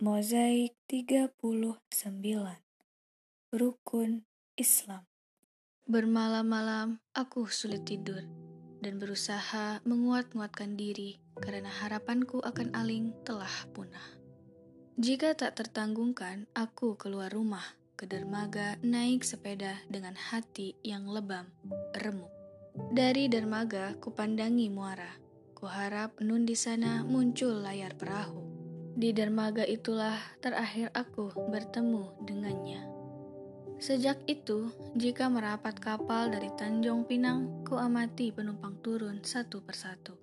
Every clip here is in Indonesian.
Mozaik 39 Rukun Islam Bermalam-malam aku sulit tidur dan berusaha menguat-nguatkan diri karena harapanku akan Aling telah punah. Jika tak tertanggungkan, aku keluar rumah ke dermaga naik sepeda dengan hati yang lebam, remuk. Dari dermaga kupandangi muara. Kuharap nun di sana muncul layar perahu. Di dermaga itulah terakhir aku bertemu dengannya. Sejak itu, jika merapat kapal dari Tanjung Pinang, ku amati penumpang turun satu persatu.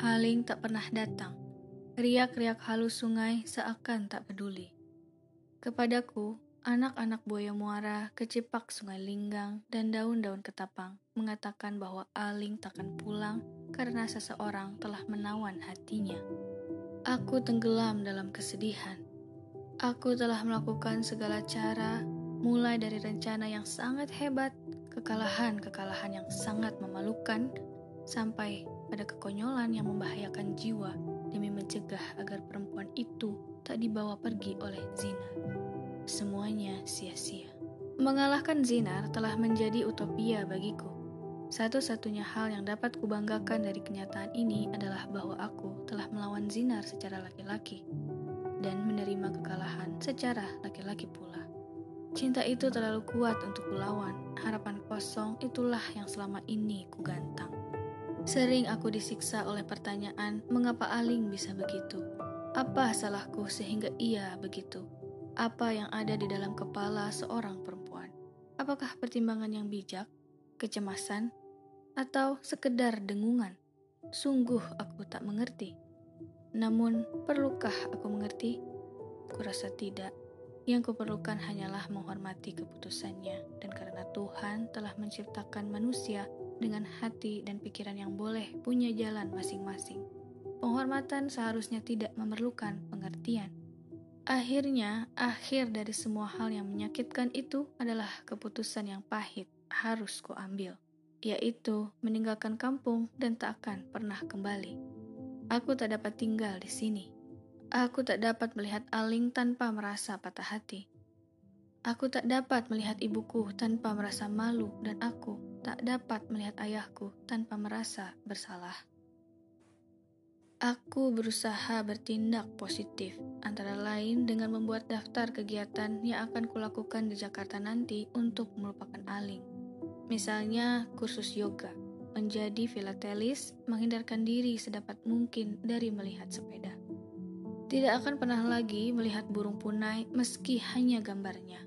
Aling tak pernah datang. Riak-riak halus sungai seakan tak peduli. Kepadaku, anak-anak buaya muara, kecipak sungai linggang, dan daun-daun ketapang mengatakan bahwa Aling takkan pulang karena seseorang telah menawan hatinya. Aku tenggelam dalam kesedihan. Aku telah melakukan segala cara, mulai dari rencana yang sangat hebat, kekalahan-kekalahan yang sangat memalukan, sampai pada kekonyolan yang membahayakan jiwa demi mencegah agar perempuan itu tak dibawa pergi oleh Zinar. Semuanya sia-sia. Mengalahkan Zinar telah menjadi utopia bagiku. Satu-satunya hal yang dapat kubanggakan dari kenyataan ini adalah bahwa aku telah melawan zinar secara laki-laki dan menerima kekalahan secara laki-laki pula. Cinta itu terlalu kuat untuk kulawan. Harapan kosong itulah yang selama ini kugantang. Sering aku disiksa oleh pertanyaan, mengapa Aling bisa begitu? Apa salahku sehingga ia begitu? Apa yang ada di dalam kepala seorang perempuan? Apakah pertimbangan yang bijak? Kecemasan, atau sekedar dengungan. Sungguh aku tak mengerti. Namun, perlukah aku mengerti? Kurasa tidak. Yang kuperlukan hanyalah menghormati keputusannya, dan karena Tuhan telah menciptakan manusia dengan hati dan pikiran yang boleh punya jalan masing-masing. Penghormatan seharusnya tidak memerlukan pengertian. Akhirnya, akhir dari semua hal yang menyakitkan itu adalah keputusan yang pahit harus kuambil, yaitu meninggalkan kampung dan tak akan pernah kembali. Aku tak dapat tinggal di sini. Aku tak dapat melihat Aling tanpa merasa patah hati. Aku tak dapat melihat ibuku tanpa merasa malu dan aku tak dapat melihat ayahku tanpa merasa bersalah. Aku berusaha bertindak positif, antara lain dengan membuat daftar kegiatan yang akan kulakukan di Jakarta nanti untuk melupakan Aling. Misalnya kursus yoga, menjadi filatelis, menghindarkan diri sedapat mungkin dari melihat sepeda. Tidak akan pernah lagi melihat burung punai meski hanya gambarnya.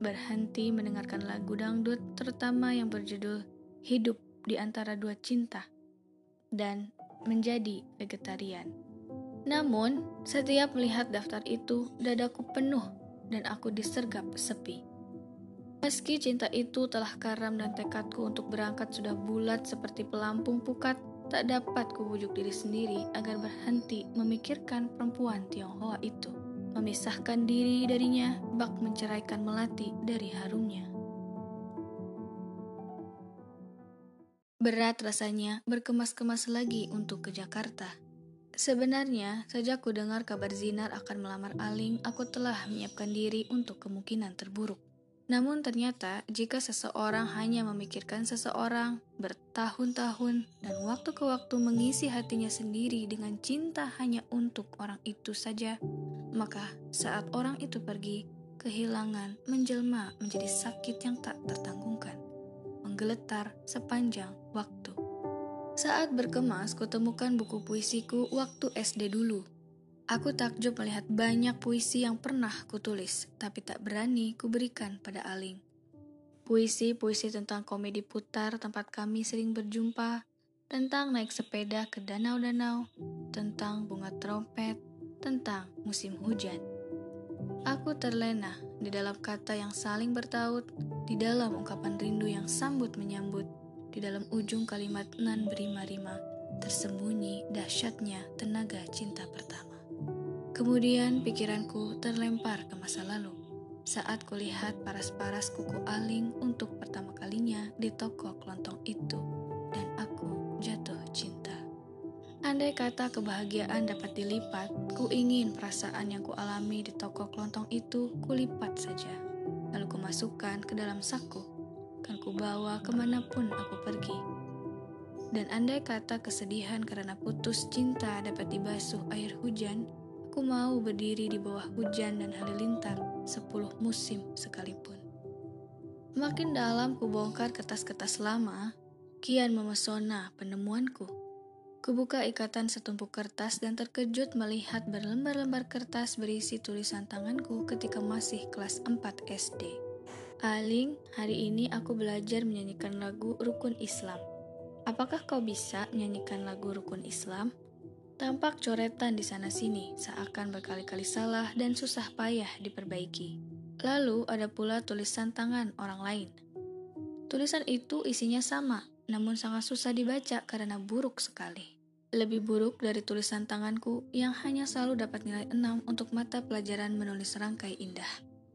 Berhenti mendengarkan lagu dangdut terutama yang berjudul Hidup di Antara Dua Cinta dan menjadi vegetarian. Namun, setiap melihat daftar itu, dadaku penuh dan aku disergap sepi. Meski cinta itu telah karam dan tekadku untuk berangkat sudah bulat seperti pelampung pukat, tak dapat kubujuk diri sendiri agar berhenti memikirkan perempuan Tionghoa itu. Memisahkan diri darinya, bak menceraikan melati dari harumnya. Berat rasanya berkemas-kemas lagi untuk ke Jakarta. Sebenarnya, sejak ku dengar kabar Zinar akan melamar Aling, aku telah menyiapkan diri untuk kemungkinan terburuk. Namun ternyata jika seseorang hanya memikirkan seseorang bertahun-tahun dan waktu ke waktu mengisi hatinya sendiri dengan cinta hanya untuk orang itu saja, maka saat orang itu pergi, kehilangan menjelma menjadi sakit yang tak tertanggungkan, menggeletar sepanjang waktu. Saat berkemas, kutemukan buku puisiku waktu SD dulu Aku takjub melihat banyak puisi yang pernah kutulis, tapi tak berani kuberikan pada Aling. Puisi-puisi tentang komedi putar tempat kami sering berjumpa, tentang naik sepeda ke danau-danau, tentang bunga trompet, tentang musim hujan. Aku terlena di dalam kata yang saling bertaut, di dalam ungkapan rindu yang sambut menyambut, di dalam ujung kalimat nan berima-rima, tersembunyi dahsyatnya tenaga cinta pertama. Kemudian pikiranku terlempar ke masa lalu saat kulihat paras-paras kuku aling untuk pertama kalinya di toko kelontong itu dan aku jatuh cinta. Andai kata kebahagiaan dapat dilipat, ku ingin perasaan yang ku alami di toko kelontong itu kulipat saja. Lalu ku masukkan ke dalam saku, kan ku bawa ke mana pun aku pergi. Dan andai kata kesedihan karena putus cinta dapat dibasuh air hujan, aku mau berdiri di bawah hujan dan halilintar sepuluh musim sekalipun. Makin dalam ku bongkar kertas-kertas lama, kian memesona penemuanku. Kubuka ikatan setumpuk kertas dan terkejut melihat berlembar-lembar kertas berisi tulisan tanganku ketika masih kelas 4 SD. Aling, hari ini aku belajar menyanyikan lagu Rukun Islam. Apakah kau bisa menyanyikan lagu Rukun Islam? Tampak coretan di sana-sini, seakan berkali-kali salah dan susah payah diperbaiki. Lalu ada pula tulisan tangan orang lain. Tulisan itu isinya sama, namun sangat susah dibaca karena buruk sekali lebih buruk dari tulisan tanganku yang hanya selalu dapat nilai 6 untuk mata pelajaran menulis rangkai indah.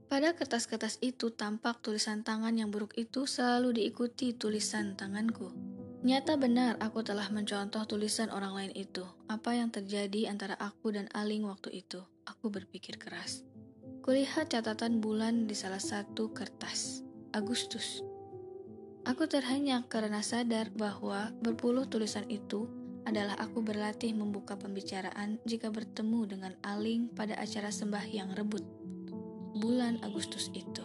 Pada kertas-kertas itu tampak tulisan tangan yang buruk itu selalu diikuti tulisan tanganku. Nyata benar aku telah mencontoh tulisan orang lain itu. Apa yang terjadi antara aku dan Aling waktu itu? Aku berpikir keras. Kulihat catatan bulan di salah satu kertas. Agustus. Aku terhenyak karena sadar bahwa berpuluh tulisan itu adalah aku berlatih membuka pembicaraan jika bertemu dengan Aling pada acara sembah yang rebut bulan Agustus itu.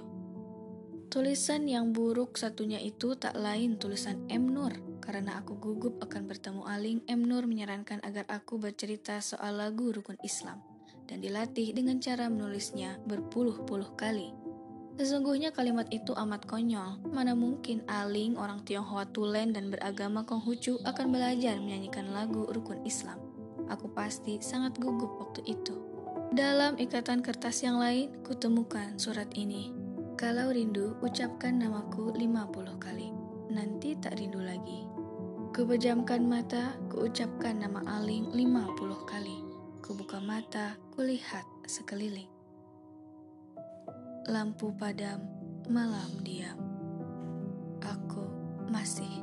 Tulisan yang buruk satunya itu tak lain tulisan M. Nur. Karena aku gugup akan bertemu Aling, M. Nur menyarankan agar aku bercerita soal lagu rukun Islam dan dilatih dengan cara menulisnya berpuluh-puluh kali. Sesungguhnya kalimat itu amat konyol. Mana mungkin Aling, orang Tionghoa tulen dan beragama Konghucu akan belajar menyanyikan lagu rukun Islam. Aku pasti sangat gugup waktu itu. Dalam ikatan kertas yang lain, kutemukan surat ini. Kalau rindu, ucapkan namaku 50 kali. Nanti tak rindu lagi. Kupejamkan mata, kuucapkan nama Aling 50 kali. Kubuka mata, kulihat sekeliling lampu padam, malam diam. Aku masih